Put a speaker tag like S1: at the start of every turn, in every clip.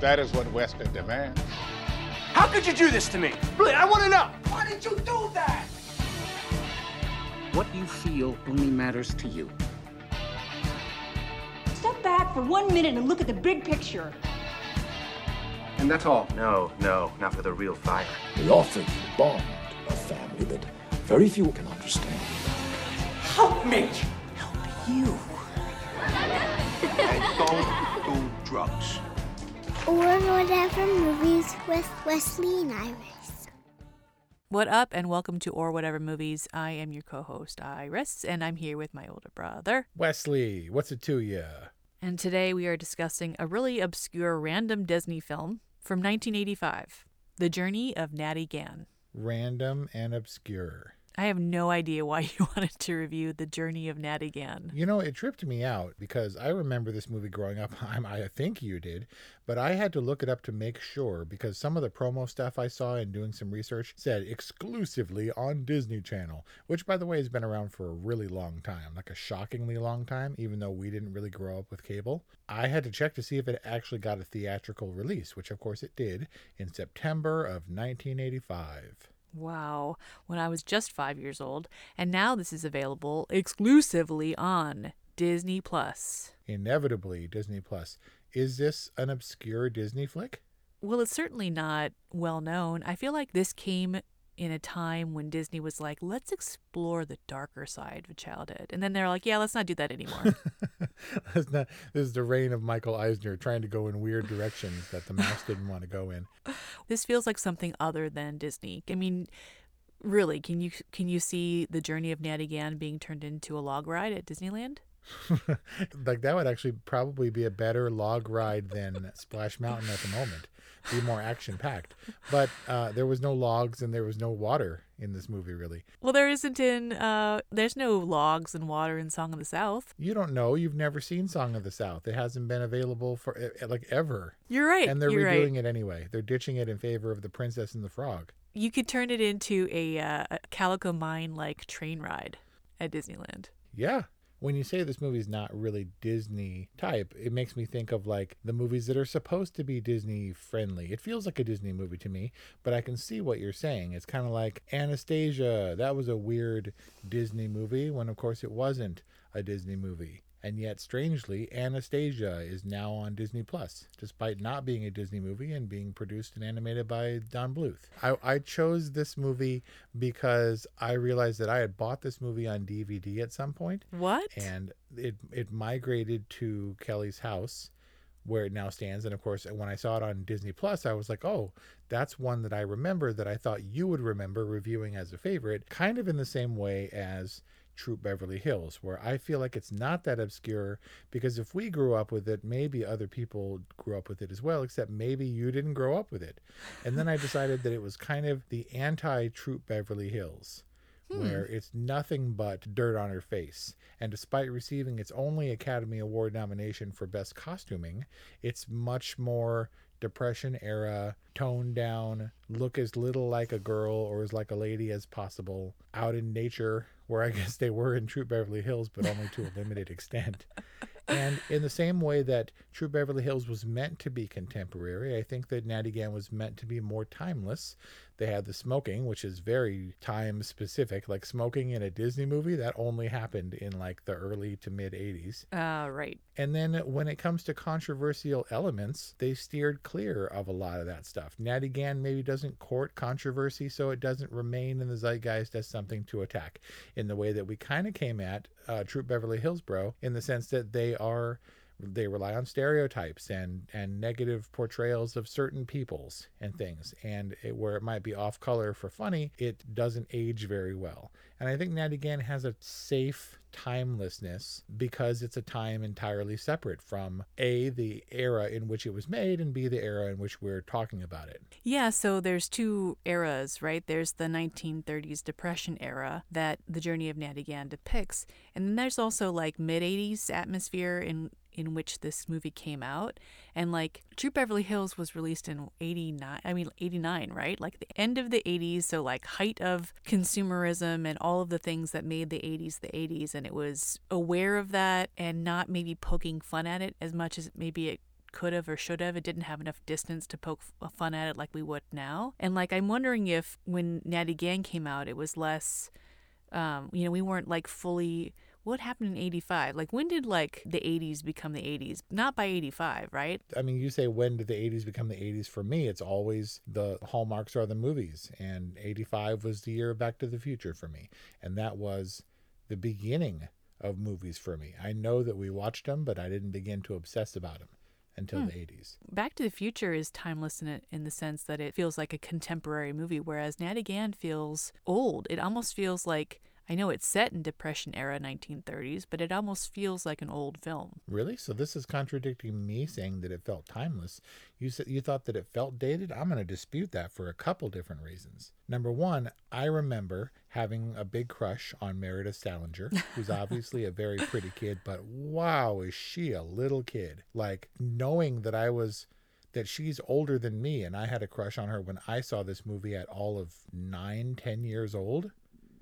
S1: That is what Western demands.
S2: How could you do this to me? Really, I want to know.
S3: Why did you do that? What you feel only matters to you.
S4: Step back for one minute and look at the big picture.
S5: And that's all? No, no, not for the real fire.
S6: We offer you bond a family that very few can understand.
S3: Help me!
S4: Help you.
S2: I don't do drugs.
S7: Or whatever movies with Wesley and Iris.
S8: What up, and welcome to Or Whatever Movies. I am your co host, Iris, and I'm here with my older brother.
S9: Wesley, what's it to ya?
S8: And today we are discussing a really obscure random Disney film from 1985 The Journey of Natty Gann.
S9: Random and obscure.
S8: I have no idea why you wanted to review The Journey of Natty Gann.
S9: You know, it tripped me out because I remember this movie growing up. I'm, I think you did, but I had to look it up to make sure because some of the promo stuff I saw and doing some research said exclusively on Disney Channel, which, by the way, has been around for a really long time, like a shockingly long time, even though we didn't really grow up with cable. I had to check to see if it actually got a theatrical release, which, of course, it did in September of 1985.
S8: Wow, when I was just five years old, and now this is available exclusively on Disney Plus.
S9: Inevitably, Disney Plus. Is this an obscure Disney flick?
S8: Well, it's certainly not well known. I feel like this came in a time when Disney was like, let's explore the darker side of childhood. And then they're like, yeah, let's not do that anymore.
S9: That's not, this is the reign of Michael Eisner trying to go in weird directions that the mouse didn't want to go in.
S8: this feels like something other than Disney. I mean, really, can you can you see the journey of Natty Gann being turned into a log ride at Disneyland?
S9: like that would actually probably be a better log ride than Splash Mountain at the moment. Be more action packed. But uh, there was no logs and there was no water in this movie, really.
S8: Well, there isn't in. Uh, there's no logs and water in Song of the South.
S9: You don't know. You've never seen Song of the South. It hasn't been available for like ever.
S8: You're right.
S9: And they're
S8: You're
S9: redoing
S8: right.
S9: it anyway. They're ditching it in favor of The Princess and the Frog.
S8: You could turn it into a, uh, a Calico Mine like train ride at Disneyland.
S9: Yeah. When you say this movie's not really Disney type, it makes me think of like the movies that are supposed to be Disney friendly. It feels like a Disney movie to me, but I can see what you're saying. It's kind of like Anastasia. That was a weird Disney movie when, of course, it wasn't a Disney movie. And yet, strangely, Anastasia is now on Disney Plus, despite not being a Disney movie and being produced and animated by Don Bluth. I, I chose this movie because I realized that I had bought this movie on DVD at some point.
S8: What?
S9: And it it migrated to Kelly's house where it now stands. And of course, when I saw it on Disney Plus, I was like, oh, that's one that I remember that I thought you would remember reviewing as a favorite, kind of in the same way as Troop Beverly Hills, where I feel like it's not that obscure because if we grew up with it, maybe other people grew up with it as well, except maybe you didn't grow up with it. And then I decided that it was kind of the anti Troop Beverly Hills. Hmm. Where it's nothing but dirt on her face. And despite receiving its only Academy Award nomination for Best Costuming, it's much more Depression era, toned down, look as little like a girl or as like a lady as possible, out in nature, where I guess they were in Troop Beverly Hills, but only to a limited extent. And in the same way that Troop Beverly Hills was meant to be contemporary, I think that Natty Gann was meant to be more timeless They had the smoking, which is very time specific. Like smoking in a Disney movie, that only happened in like the early to mid 80s.
S8: Uh, right.
S9: And then when it comes to controversial elements, they steered clear of a lot of that stuff. Natty Gann maybe doesn't court controversy, so it doesn't remain in the zeitgeist as something to attack in the way that we kind of came at uh, Troop Beverly Hillsboro, in the sense that they are they rely on stereotypes and and negative portrayals of certain peoples and things. And it, where it might be off color for funny it doesn't age very well. And i think natty gann has a safe timelessness because it's a time entirely separate from a the era in which it was made and b the era in which we're talking about it.
S8: Yeah so there's two eras right? There's the 1930s depression era that the journey of natty gann depicts. And then there's also like mid 80s atmosphere in in which this movie came out and like Troop Beverly Hills was released in 89 I mean 89 right like the end of the 80s so like height of consumerism and all of the things that made the 80s the 80s and it was aware of that and not maybe poking fun at it as much as maybe it could have or should have. It didn't have enough distance to poke fun at it like we would now. And like I'm wondering if when Natty Gann came out, it was less, um, you know, we weren't like fully what happened in 85 like when did like the 80s become the 80s not by 85 right
S9: i mean you say when did the 80s become the 80s for me it's always the hallmarks are the movies and 85 was the year of back to the future for me and that was the beginning of movies for me i know that we watched them but i didn't begin to obsess about them until hmm. the 80s.
S8: Back to the Future is timeless in it in the sense that it feels like a contemporary movie whereas Natty Gann feels old. It almost feels like I know it's set in Depression era 1930s, but it almost feels like an old film.
S9: Really? So this is contradicting me saying that it felt timeless. You said you thought that it felt dated? I'm going to dispute that for a couple different reasons. Number 1, I remember having a big crush on Meredith Salenger, who's obviously a very pretty kid, but wow, is she a little kid. Like knowing that I was that she's older than me and I had a crush on her when I saw this movie at all of nine, ten years old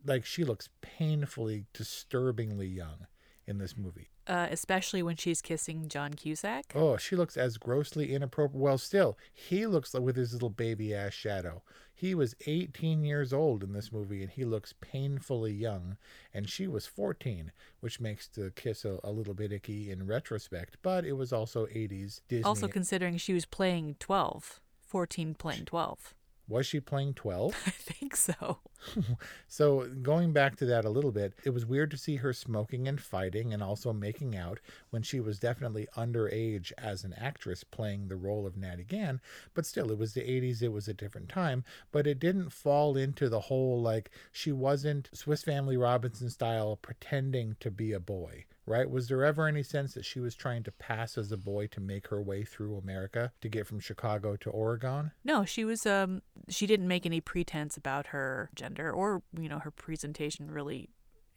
S9: like she looks painfully, disturbingly young in this movie.
S8: Uh, especially when she's kissing John Cusack.
S9: Oh, she looks as grossly inappropriate. Well, still, he looks like with his little baby ass shadow. He was 18 years old in this movie, and he looks painfully young. And she was 14, which makes the kiss a, a little bit icky in retrospect. But it was also 80s Disney.
S8: Also, considering she was playing 12, 14 playing 12.
S9: Was she playing 12?
S8: I think so.
S9: so, going back to that a little bit, it was weird to see her smoking and fighting and also making out when she was definitely underage as an actress playing the role of Natty Gann. But still, it was the 80s, it was a different time. But it didn't fall into the whole like she wasn't Swiss Family Robinson style pretending to be a boy right? Was there ever any sense that she was trying to pass as a boy to make her way through America to get from Chicago to Oregon?
S8: No, she was um she didn't make any pretense about her gender or, you know, her presentation really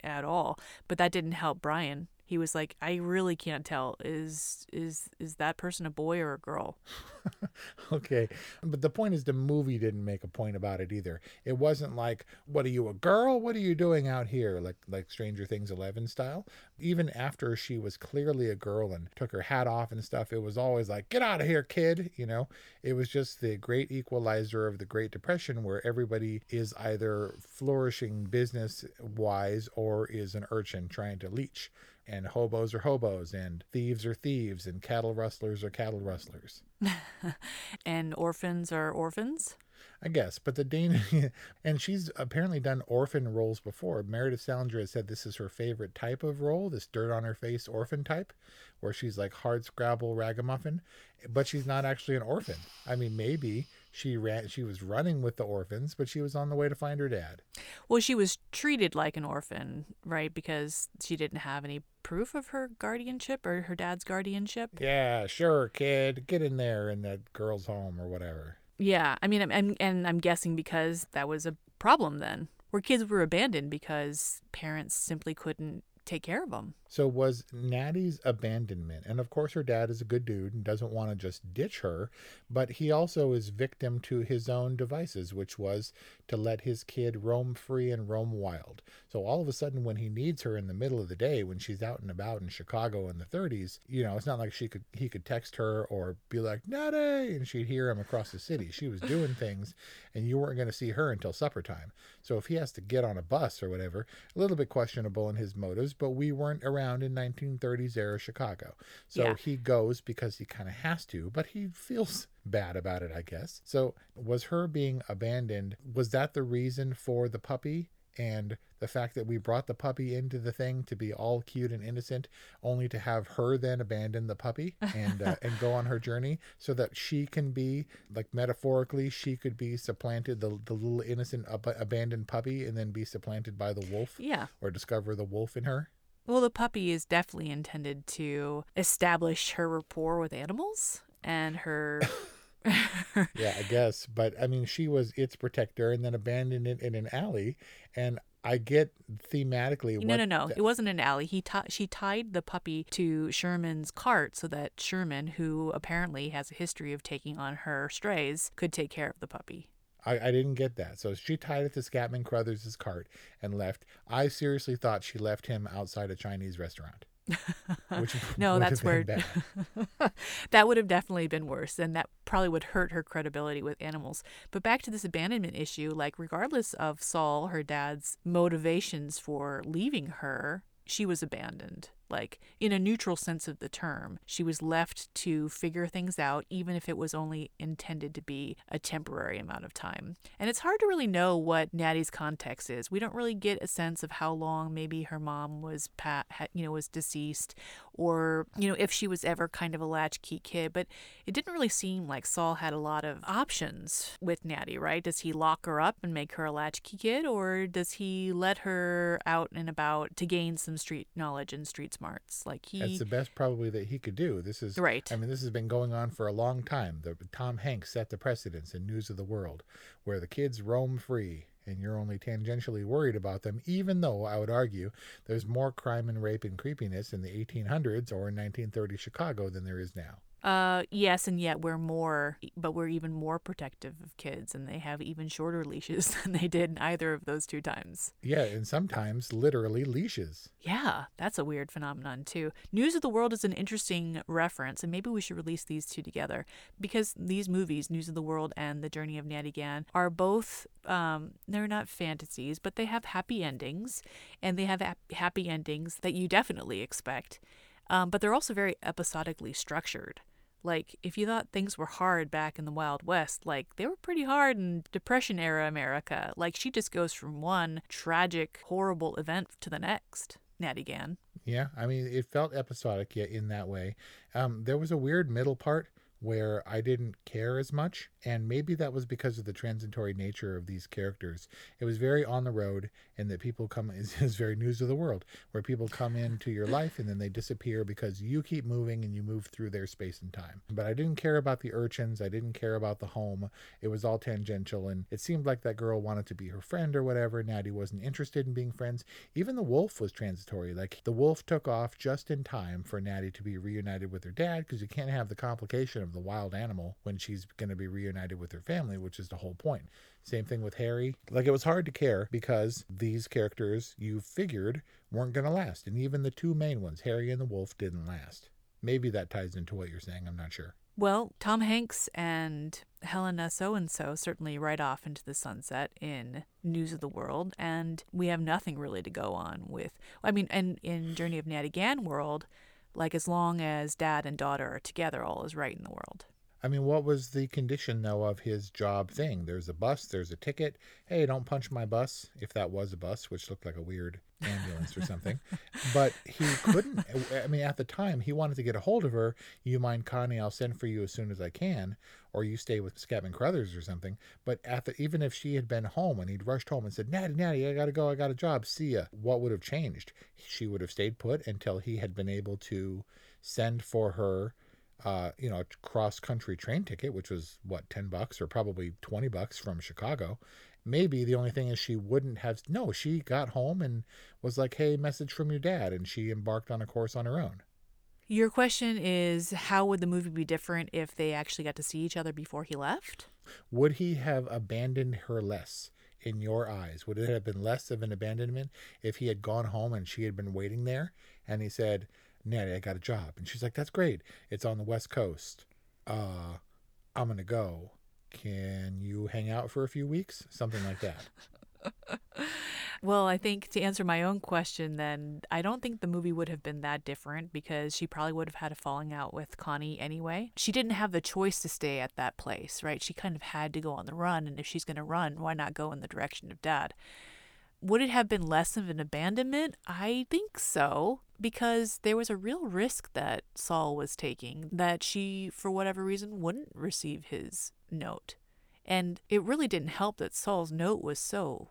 S8: at all. But that didn't help Brian he was like i really can't tell. Is is is that person a boy or a girl?
S9: Okay. But the point is the movie didn't make a point about it either. It wasn't like what are you a girl? What are you doing out here? Like like stranger things 11 style. Even after she was clearly a girl and took her hat off and stuff it was always like get out of here kid you know? It was just the great equalizer of the great depression where everybody is either flourishing business wise or is an urchin trying to leech and hobos are hobos, and thieves are thieves, and cattle rustlers are cattle rustlers.
S8: and orphans are orphans?
S9: I guess, but the Dane, and she's apparently done orphan roles before. Meredith Salenger has said this is her favorite type of role, this dirt on her face orphan type, where she's like hard scrabble ragamuffin, but she's not actually an orphan. I mean, maybe she ran she was running with the orphans but she was on the way to find her dad.
S8: Well she was treated like an orphan right? Because she didn't have any proof of her guardianship or her dad's guardianship.
S9: Yeah sure kid get in there in that girl's home or whatever.
S8: Yeah i mean I'm, I'm and i'm guessing because that was a problem then where kids were abandoned because parents simply couldn't take care of them
S9: So was Natty's abandonment, and of course her dad is a good dude and doesn't want to just ditch her, but he also is victim to his own devices, which was to let his kid roam free and roam wild. So all of a sudden, when he needs her in the middle of the day, when she's out and about in Chicago in the 30s, you know, it's not like she could he could text her or be like Natty, and she'd hear him across the city. She was doing things, and you weren't going to see her until supper time. So if he has to get on a bus or whatever, a little bit questionable in his motives, but we weren't around around in 1930s era Chicago. So yeah. he goes because he kind of has to, but he feels bad about it, I guess. So was her being abandoned, was that the reason for the puppy? And the fact that we brought the puppy into the thing to be all cute and innocent, only to have her then abandon the puppy and uh, and go on her journey, so that she can be like metaphorically, she could be supplanted the the little innocent ab- abandoned puppy, and then be supplanted by the wolf.
S8: Yeah.
S9: Or discover the wolf in her.
S8: Well, the puppy is definitely intended to establish her rapport with animals and her.
S9: yeah, I guess. But I mean, she was its protector and then abandoned it in an alley. And I get thematically.
S8: No, no, no. The... It wasn't an alley. He t- she tied the puppy to Sherman's cart so that Sherman, who apparently has a history of taking on her strays, could take care of the puppy.
S9: I, I didn't get that. So she tied it to Scatman Crothers' cart and left. I seriously thought she left him outside a Chinese restaurant.
S8: Which no, that's where that would have definitely been worse, and that probably would hurt her credibility with animals. But back to this abandonment issue, like regardless of Saul, her dad's motivations for leaving her, she was abandoned. Like, in a neutral sense of the term, she was left to figure things out, even if it was only intended to be a temporary amount of time. And it's hard to really know what Natty's context is. We don't really get a sense of how long maybe her mom was, pat, you know, was deceased, or you know, if she was ever kind of a latchkey kid. But it didn't really seem like Saul had a lot of options with Natty, right? Does he lock her up and make her a latchkey kid, or does he let her out and about to gain some street knowledge and street smarts. Like he
S9: That's the best probably that he could do. This is
S8: right.
S9: I mean, this has been going on for a long time. The Tom Hanks set the precedence in News of the World, where the kids roam free and you're only tangentially worried about them, even though I would argue there's more crime and rape and creepiness in the 1800s or in 1930 Chicago than there is now.
S8: Uh, yes, and yet we're more, but we're even more protective of kids, and they have even shorter leashes than they did in either of those two times.
S9: Yeah, and sometimes literally leashes.
S8: Yeah, that's a weird phenomenon too. News of the World is an interesting reference, and maybe we should release these two together because these movies, News of the World and The Journey of Natty Gann, are both um, they're not fantasies, but they have happy endings, and they have happy endings that you definitely expect. Um, but they're also very episodically structured. Like, if you thought things were hard back in the Wild West, like, they were pretty hard in Depression era America. Like, she just goes from one tragic, horrible event to the next. Natty Gann.
S9: Yeah, I mean, it felt episodic yet in that way. Um, there was a weird middle part where I didn't care as much, and maybe that was because of the transitory nature of these characters. It was very on the road, and that people come is, very news of the world, where people come into your life and then they disappear because you keep moving and you move through their space and time. But I didn't care about the urchins, I didn't care about the home. It was all tangential, and it seemed like that girl wanted to be her friend or whatever. Natty wasn't interested in being friends. Even the wolf was transitory. Like the wolf took off just in time for Natty to be reunited with her dad because you can't have the complication of the wild animal when she's going to be reunited with her family, which is the whole point. Same thing with Harry. Like it was hard to care because these characters you figured weren't going to last. And even the two main ones, Harry and the wolf, didn't last. Maybe that ties into what you're saying. I'm not sure.
S8: Well, Tom Hanks and Helena So and so certainly ride off into the sunset in News of the World, and we have nothing really to go on with. I mean, and in Journey of Natty Gann world, like as long as dad and daughter are together, all is right in the world.
S9: I mean, what was the condition though of his job thing? There's a bus, there's a ticket. Hey, don't punch my bus, if that was a bus, which looked like a weird ambulance or something. But he couldn't. I mean, at the time, he wanted to get a hold of her. You mind, Connie? I'll send for you as soon as I can, or you stay with Scatman Crothers or something. But at the, even if she had been home and he'd rushed home and said, "Natty, Natty, I gotta go. I got a job. See ya." What would have changed? She would have stayed put until he had been able to send for her uh, you know, a cross country train ticket, which was what, 10 bucks or probably 20 bucks from Chicago. Maybe the only thing is she wouldn't have. No, she got home and was like, hey, message from your dad. And she embarked on a course on her own.
S8: Your question is how would the movie be different if they actually got to see each other before he left?
S9: Would he have abandoned her less in your eyes? Would it have been less of an abandonment if he had gone home and she had been waiting there and he said, nanny I got a job. And she's like, That's great. It's on the West Coast. Uh, I'm going to go. Can you hang out for a few weeks? Something like that.
S8: well, I think to answer my own question, then I don't think the movie would have been that different because she probably would have had a falling out with Connie anyway. She didn't have the choice to stay at that place, right? She kind of had to go on the run. And if she's going to run, why not go in the direction of dad? Would it have been less of an abandonment? I think so, because there was a real risk that Saul was taking that she, for whatever reason, wouldn't receive his note. And it really didn't help that Saul's note was so,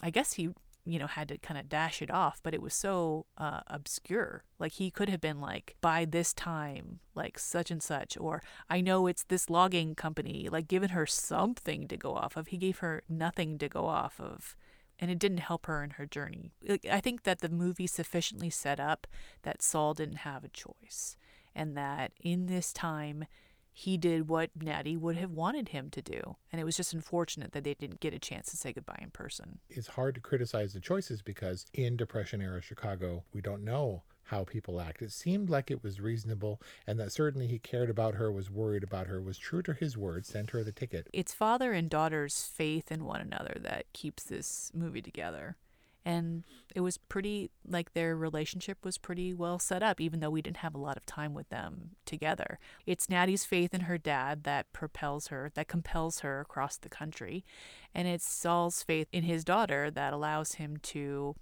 S8: I guess he, you know, had to kind of dash it off, but it was so uh, obscure. Like he could have been like, by this time, like such and such, or I know it's this logging company, like giving her something to go off of. He gave her nothing to go off of and it didn't help her in her journey. I think that the movie sufficiently set up that Saul didn't have a choice, and that in this time, he did what Natty would have wanted him to do. And it was just unfortunate that they didn't get a chance to say goodbye in person.
S9: It's hard to criticize the choices because in Depression era Chicago, we don't know how people act. It seemed like it was reasonable and that certainly he cared about her, was worried about her, was true to his word, sent her the ticket.
S8: It's father and daughter's faith in one another that keeps this movie together. And it was pretty, like, their relationship was pretty well set up, even though we didn't have a lot of time with them together. It's Natty's faith in her dad that propels her, that compels her across the country. And it's Saul's faith in his daughter that allows him to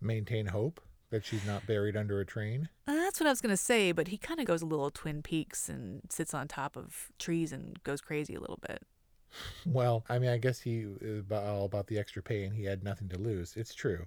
S9: maintain hope that she's not buried under a train?
S8: Uh, that's what I was going to say, but he kind of goes a little Twin Peaks and sits on top of trees and goes crazy a little bit.
S9: Well, I mean, I guess he is all about the extra pay and he had nothing to lose. It's true.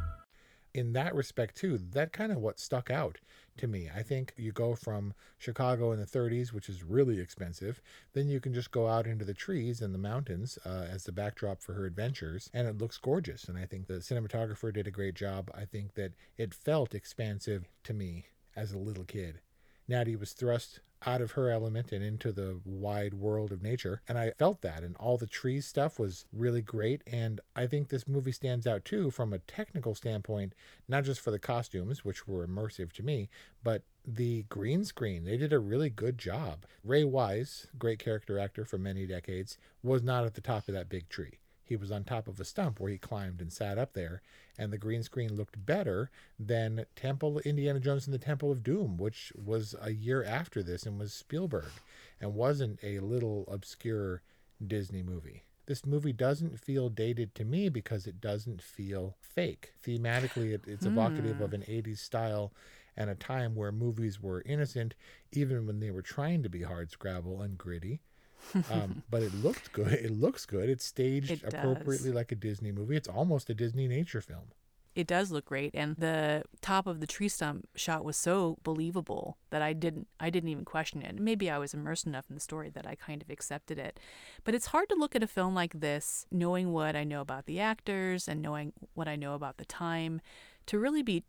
S9: in that respect too that kind of what stuck out to me. I think you go from chicago in the 30s which is really expensive then you can just go out into the trees and the mountains uh, as the backdrop for her adventures and it looks gorgeous and i think the cinematographer did a great job. I think that it felt expansive to me as a little kid. Natty was thrust out of her element and into the wide world of nature. And I felt that, and all the trees stuff was really great. And I think this movie stands out too from a technical standpoint, not just for the costumes, which were immersive to me, but the green screen. They did a really good job. Ray Wise, great character actor for many decades, was not at the top of that big tree he was on top of a stump where he climbed and sat up there, and the green screen looked better than Temple Indiana Jones and the Temple of Doom, which was a year after this and was Spielberg and wasn't a little obscure Disney movie. This movie doesn't feel dated to me because it doesn't feel fake. Thematically, it, it's evocative hmm. of an 80s style and a time where movies were innocent, even when they were trying to be hard scrabble and gritty um, but it looked good. It looks good. It's staged it appropriately like a Disney movie. It's almost a Disney nature film.
S8: It does look great, and the top of the tree stump shot was so believable that I didn't I didn't even question it. Maybe I was immersed enough in the story that I kind of accepted it. But it's hard to look at a film like this, knowing what I know about the actors and knowing what I know about the time, to really be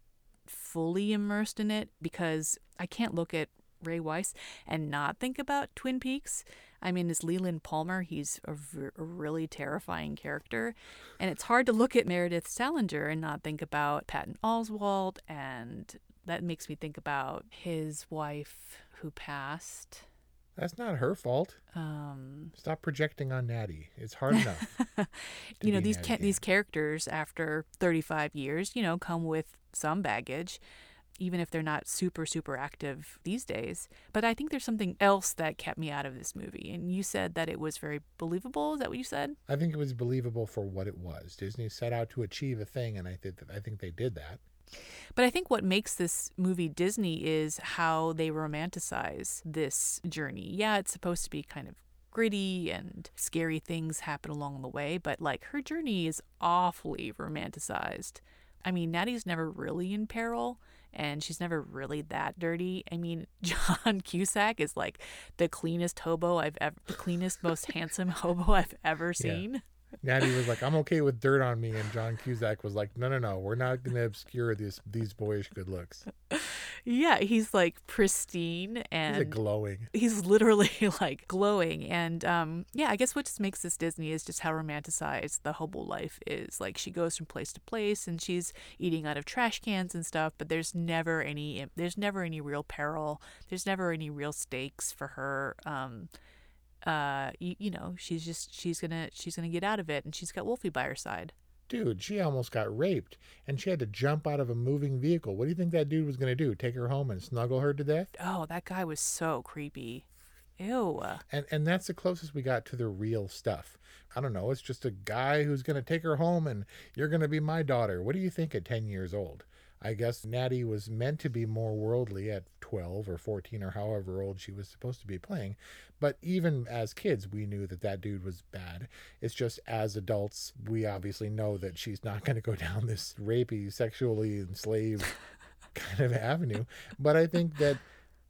S8: fully immersed in it because I can't look at Ray Wise and not think about Twin Peaks. I mean, as Leland Palmer, he's a, v- a really terrifying character. And it's hard to look at Meredith Salenger and not think about Patton Oswalt. And that makes me think about his wife who passed.
S9: That's not her fault. Um, Stop projecting on Natty. It's hard enough.
S8: you know these ca- these characters after 35 years, you know, come with some baggage, even if they're not super, super active these days. But I think there's something else that kept me out of this movie. And you said that it was very believable. Is that what you said?
S9: I think it was believable for what it was. Disney set out to achieve a thing, and I think I think they did that.
S8: But I think what makes this movie Disney is how they romanticize this journey. Yeah, it's supposed to be kind of gritty and scary things happen along the way, but like her journey is awfully romanticized. I mean, Natty's never really in peril and she's never really that dirty. I mean, John Cusack is like the cleanest hobo I've ever, the cleanest, most handsome hobo I've ever seen.
S9: Yeah. Natty was like, "I'm okay with dirt on me," and John Cusack was like, "No, no, no, we're not going to obscure these these boyish good looks."
S8: Yeah, he's like pristine and
S9: he's glowing.
S8: He's literally like glowing, and um, yeah, I guess what just makes this Disney is just how romanticized the hobo life is. Like she goes from place to place, and she's eating out of trash cans and stuff, but there's never any there's never any real peril. There's never any real stakes for her. Um, uh you, you know she's just she's gonna she's gonna get out of it and she's got wolfie by her side
S9: dude she almost got raped and she had to jump out of a moving vehicle. What do you think that dude was gonna do take her home and snuggle her to death?
S8: Oh that guy was so creepy. Ew.
S9: And and that's the closest we got to the real stuff. I don't know it's just a guy who's gonna take her home and you're gonna be my daughter. What do you think at 10 years old I guess Natty was meant to be more worldly at 12 or 14 or however old she was supposed to be playing. But even as kids, we knew that that dude was bad. It's just as adults, we obviously know that she's not going to go down this rapey, sexually enslaved kind of avenue. But I think that.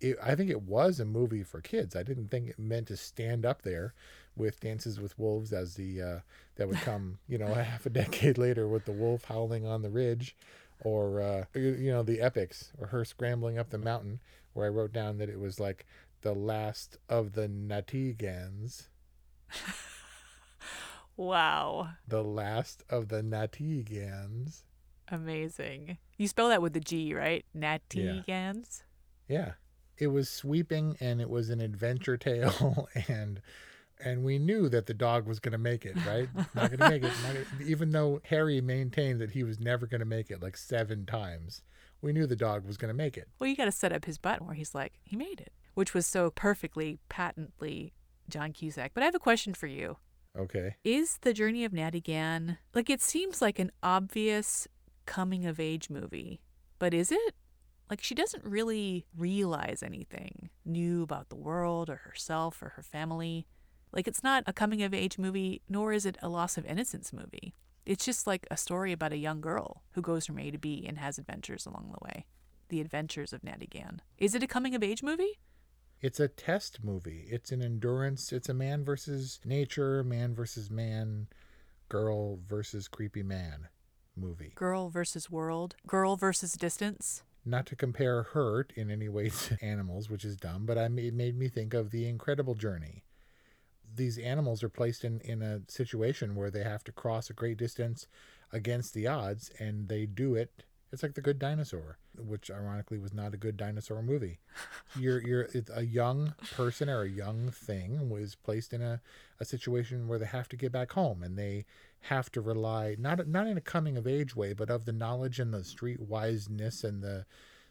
S9: It, I think it was a movie for kids. I didn't think it meant to stand up there with Dances with Wolves as the uh, that would come, you know, a half a decade later with the wolf howling on the ridge or uh, you know the epics or her scrambling up the mountain where i wrote down that it was like the last of the nattigans.
S8: Wow.
S9: The last of the nattigans.
S8: Amazing. You spell that with the g right? Nattigans?
S9: Yeah. yeah. It was sweeping and it was an adventure tale and and we knew that the dog was going to make it, right? Not going to make it. Gonna, even though Harry maintained that he was never going to make it like seven times, we knew the dog was going to make it.
S8: Well, you got to set up his button where he's like, he made it, which was so perfectly, patently John Cusack. But I have a question for you.
S9: Okay.
S8: Is The Journey of Natty Gann, like, it seems like an obvious coming of age movie, but is it? Like, she doesn't really realize anything new about the world or herself or her family. Like, it's not a coming of age movie, nor is it a loss of innocence movie. It's just like a story about a young girl who goes from A to B and has adventures along the way. The Adventures of Natty Gann. Is it a coming of age movie?
S9: It's a test movie. It's an endurance. It's a man versus nature, man versus man, girl versus creepy man movie.
S8: Girl versus world, girl versus distance.
S9: Not to compare hurt in any way to animals, which is dumb, but I, it made me think of The Incredible Journey these animals are placed in, in a situation where they have to cross a great distance against the odds, and they do it. It's like the Good Dinosaur, which ironically was not a good dinosaur movie. You're you're a young person or a young thing was placed in a, a situation where they have to get back home, and they have to rely not not in a coming of age way, but of the knowledge and the street wiseness and the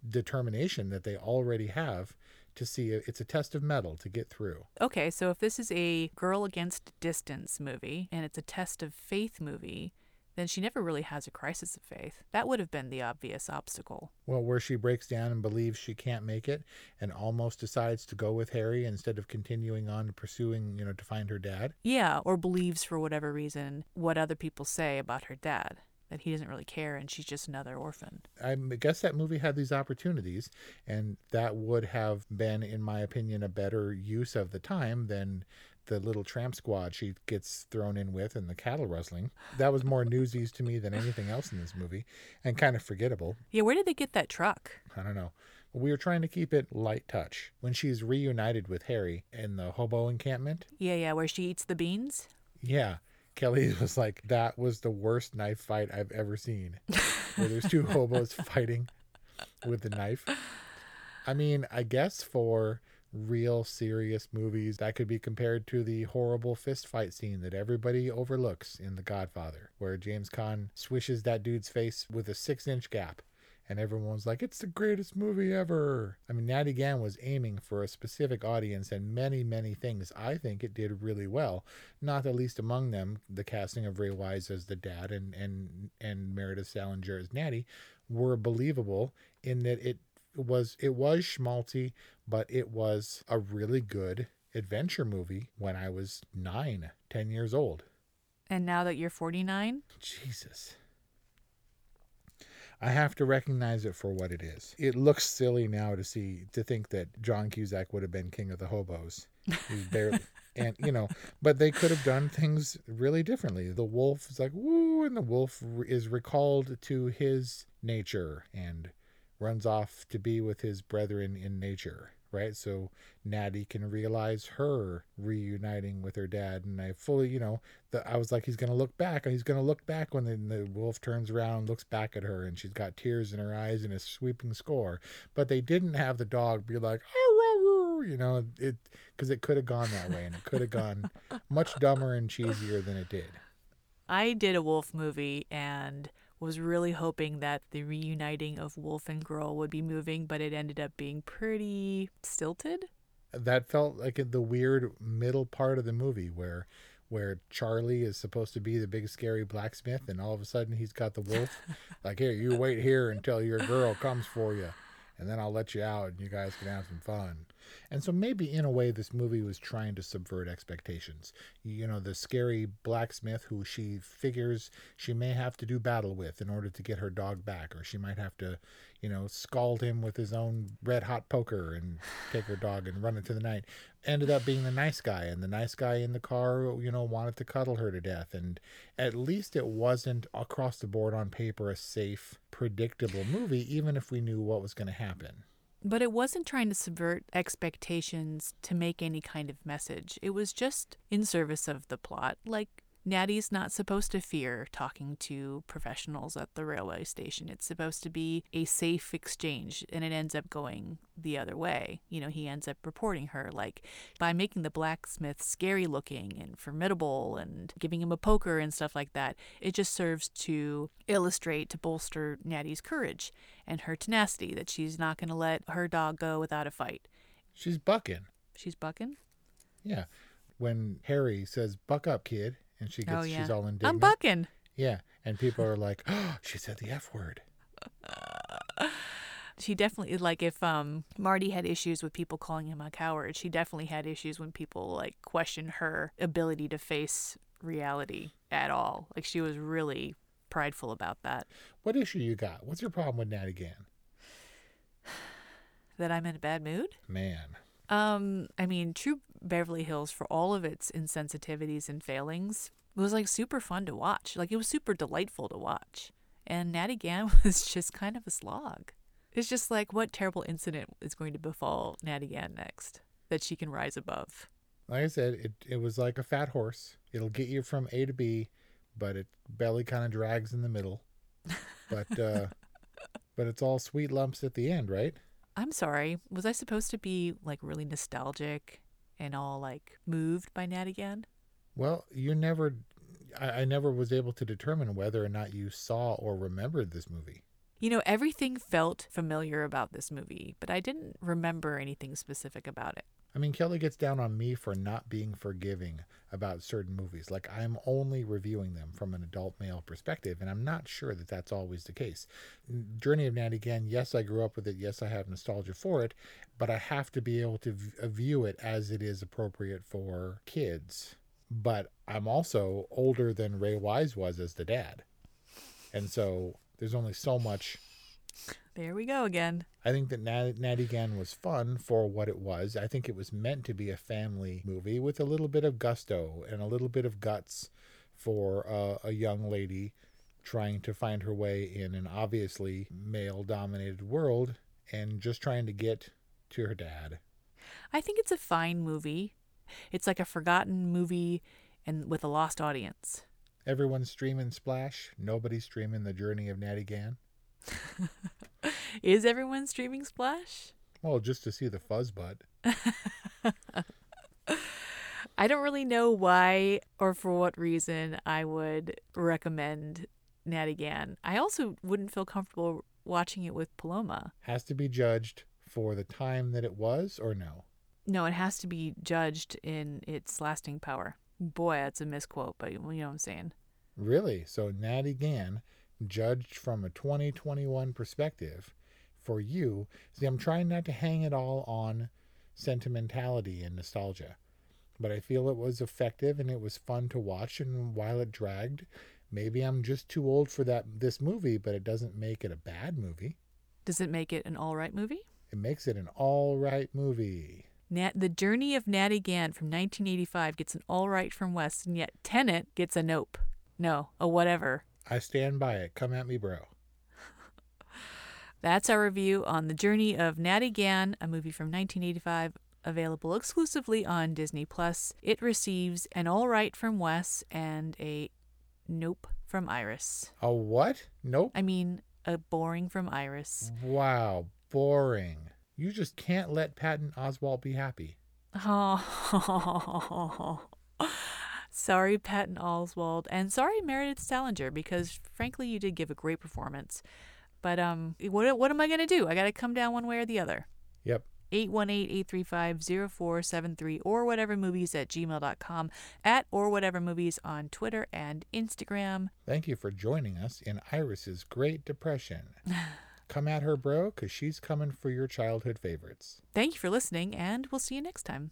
S9: determination that they already have to see it's a test of mettle to get through.
S8: Okay, so if this is a girl against distance movie and it's a test of faith movie, then she never really has a crisis of faith. That would have been the obvious obstacle.
S9: Well, where she breaks down and believes she can't make it and almost decides to go with Harry instead of continuing on pursuing, you know, to find her dad.
S8: Yeah, or believes for whatever reason what other people say about her dad that he doesn't really care and she's just another orphan.
S9: I guess that movie had these opportunities, and that would have been, in my opinion, a better use of the time than the little tramp squad she gets thrown in with and the cattle rustling. That was more newsies to me than anything else in this movie and kind of forgettable.
S8: Yeah, where did they get that truck?
S9: I don't know. We were trying to keep it light touch. When she's reunited with Harry in the hobo encampment.
S8: Yeah, yeah, where she eats the beans.
S9: Yeah. Kelly was like, that was the worst knife fight I've ever seen. Where there's two hobos fighting with the knife. I mean, I guess for real serious movies, that could be compared to the horrible fist fight scene that everybody overlooks in The Godfather, where James Caan swishes that dude's face with a six inch gap and everyone was like, "It's the greatest movie ever." I mean, Natty Gann was aiming for a specific audience, and many, many things. I think it did really well. Not the least among them, the casting of Ray Wise as the dad and and and Meredith Salenger as Natty were believable in that it was it was schmaltzy, but it was a really good adventure movie when I was nine, ten years old.
S8: And now that you're 49?
S9: Jesus. I have to recognize it for what it is. It looks silly now to see to think that John Cusack would have been king of the hobos. He's barely and you know, but they could have done things really differently. The wolf is like woo, and the wolf is recalled to his nature and runs off to be with his brethren in nature right? So Natty can realize her reuniting with her dad, and I fully, you know, the, I was like, he's gonna look back, and he's gonna look back when the, the wolf turns around, looks back at her, and she's got tears in her eyes and a sweeping score. But they didn't have the dog be like, ah, you know, it because it could have gone that way, and it could have gone much dumber and cheesier than it did.
S8: I did a wolf movie and was really hoping that the reuniting of Wolf and Girl would be moving, but it ended up being pretty stilted.
S9: That felt like the weird middle part of the movie where where Charlie is supposed to be the big scary blacksmith and all of a sudden he's got the wolf. like, here, you wait here until your girl comes for you and then I'll let you out and you guys can have some fun. And so maybe in a way this movie was trying to subvert expectations. You know, the scary blacksmith who she figures she may have to do battle with in order to get her dog back, or she might have to, you know, scald him with his own red hot poker and take her dog and run into the night. Ended up being the nice guy, and the nice guy in the car, you know, wanted to cuddle her to death. And at least it wasn't across the board on paper a safe, predictable movie, even if we knew what was going to happen.
S8: But it wasn't trying to subvert expectations to make any kind of message. It was just in service of the plot. Like, Natty's not supposed to fear talking to professionals at the railway station. It's supposed to be a safe exchange, and it ends up going the other way. You know, he ends up reporting her, like, by making the blacksmith scary looking and formidable and giving him a poker and stuff like that. It just serves to illustrate, to bolster Natty's courage and her tenacity that she's not going to let her dog go without a fight.
S9: She's bucking.
S8: She's bucking?
S9: Yeah. When Harry says, buck up, kid, and she gets,
S8: oh, yeah.
S9: she's all indignant.
S8: I'm bucking.
S9: Yeah. And people are like, oh, she said the F word.
S8: she definitely like if um Marty had issues with people calling him a coward, she definitely had issues when people like questioned her ability to face reality at all. Like she was really prideful about that.
S9: What issue you got? What's your problem with Natty Gann?
S8: that I'm in a bad mood?
S9: Man.
S8: Um, I mean, Troop Beverly Hills, for all of its insensitivities and failings, was like super fun to watch. Like it was super delightful to watch. And Natty Gann was just kind of a slog. It's just like what terrible incident is going to befall Natty Gann next that she can rise above.
S9: Like I said, it it was like a fat horse. It'll get you from A to B, but it belly kind of drags in the middle. But uh but it's all sweet lumps at the end, right?
S8: I'm sorry. Was I supposed to be like really nostalgic and all like moved by Natty Gann?
S9: Well, you never, I, I never was able to determine whether or not you saw or remembered this movie.
S8: You know, everything felt familiar about this movie, but I didn't remember anything specific about it.
S9: I mean, Kelly gets down on me for not being forgiving about certain movies. Like, I'm only reviewing them from an adult male perspective, and I'm not sure that that's always the case. Journey of Natty Gann, yes, I grew up with it. Yes, I have nostalgia for it, but I have to be able to uh, view it as it is appropriate for kids. But I'm also older than Ray Wise was as the dad. And so there's only so much
S8: there we go again.
S9: I think that Nat- Natty Gann was fun for what it was. I think it was meant to be a family movie with a little bit of gusto and a little bit of guts for uh, a young lady trying to find her way in an obviously male dominated world and just trying to get to her dad.
S8: I think it's a fine movie. It's like a forgotten movie and with a lost audience.
S9: Everyone's streaming Splash. Nobody's streaming The Journey of Natty Gann.
S8: Is everyone streaming Splash?
S9: Well, just to see the fuzz butt.
S8: I don't really know why or for what reason I would recommend Natty Gann. I also wouldn't feel comfortable watching it with Paloma.
S9: Has to be judged for the time that it was, or no?
S8: No, it has to be judged in its lasting power. Boy, that's a misquote, but you know what I'm saying.
S9: Really? So Natty Gann, judged from a 2021 perspective, for you. See, I'm trying not to hang it all on sentimentality and nostalgia, but I feel it was effective and it was fun to watch. And while it dragged, maybe I'm just too old for that this movie, but it doesn't make it a bad movie.
S8: Does it make it an all right movie?
S9: It makes it an all right movie.
S8: Nat, the Journey of Natty Gann from 1985 gets an all right from Wes, and yet Tenet gets a nope. No, a whatever.
S9: I stand by it. Come at me, bro.
S8: That's our review on The Journey of Natty Gann, a movie from 1985 available exclusively on Disney Plus. It receives an all right from Wes and a nope from Iris.
S9: A what? Nope.
S8: I mean, a boring from Iris.
S9: Wow, boring. You just can't let Patton Oswalt be happy.
S8: Oh. sorry, Patton Oswalt, and sorry, Meredith Salenger, because frankly, you did give a great performance. But um, what what am I gonna do? I gotta come down one way or the other.
S9: Yep.
S8: 818-835-0473 or whatever movies at gmail.com at or whatever movies on Twitter and Instagram.
S9: Thank you for joining us in Iris's Great Depression. Come at her, bro, because she's coming for your childhood favorites.
S8: Thank you for listening, and we'll see you next time.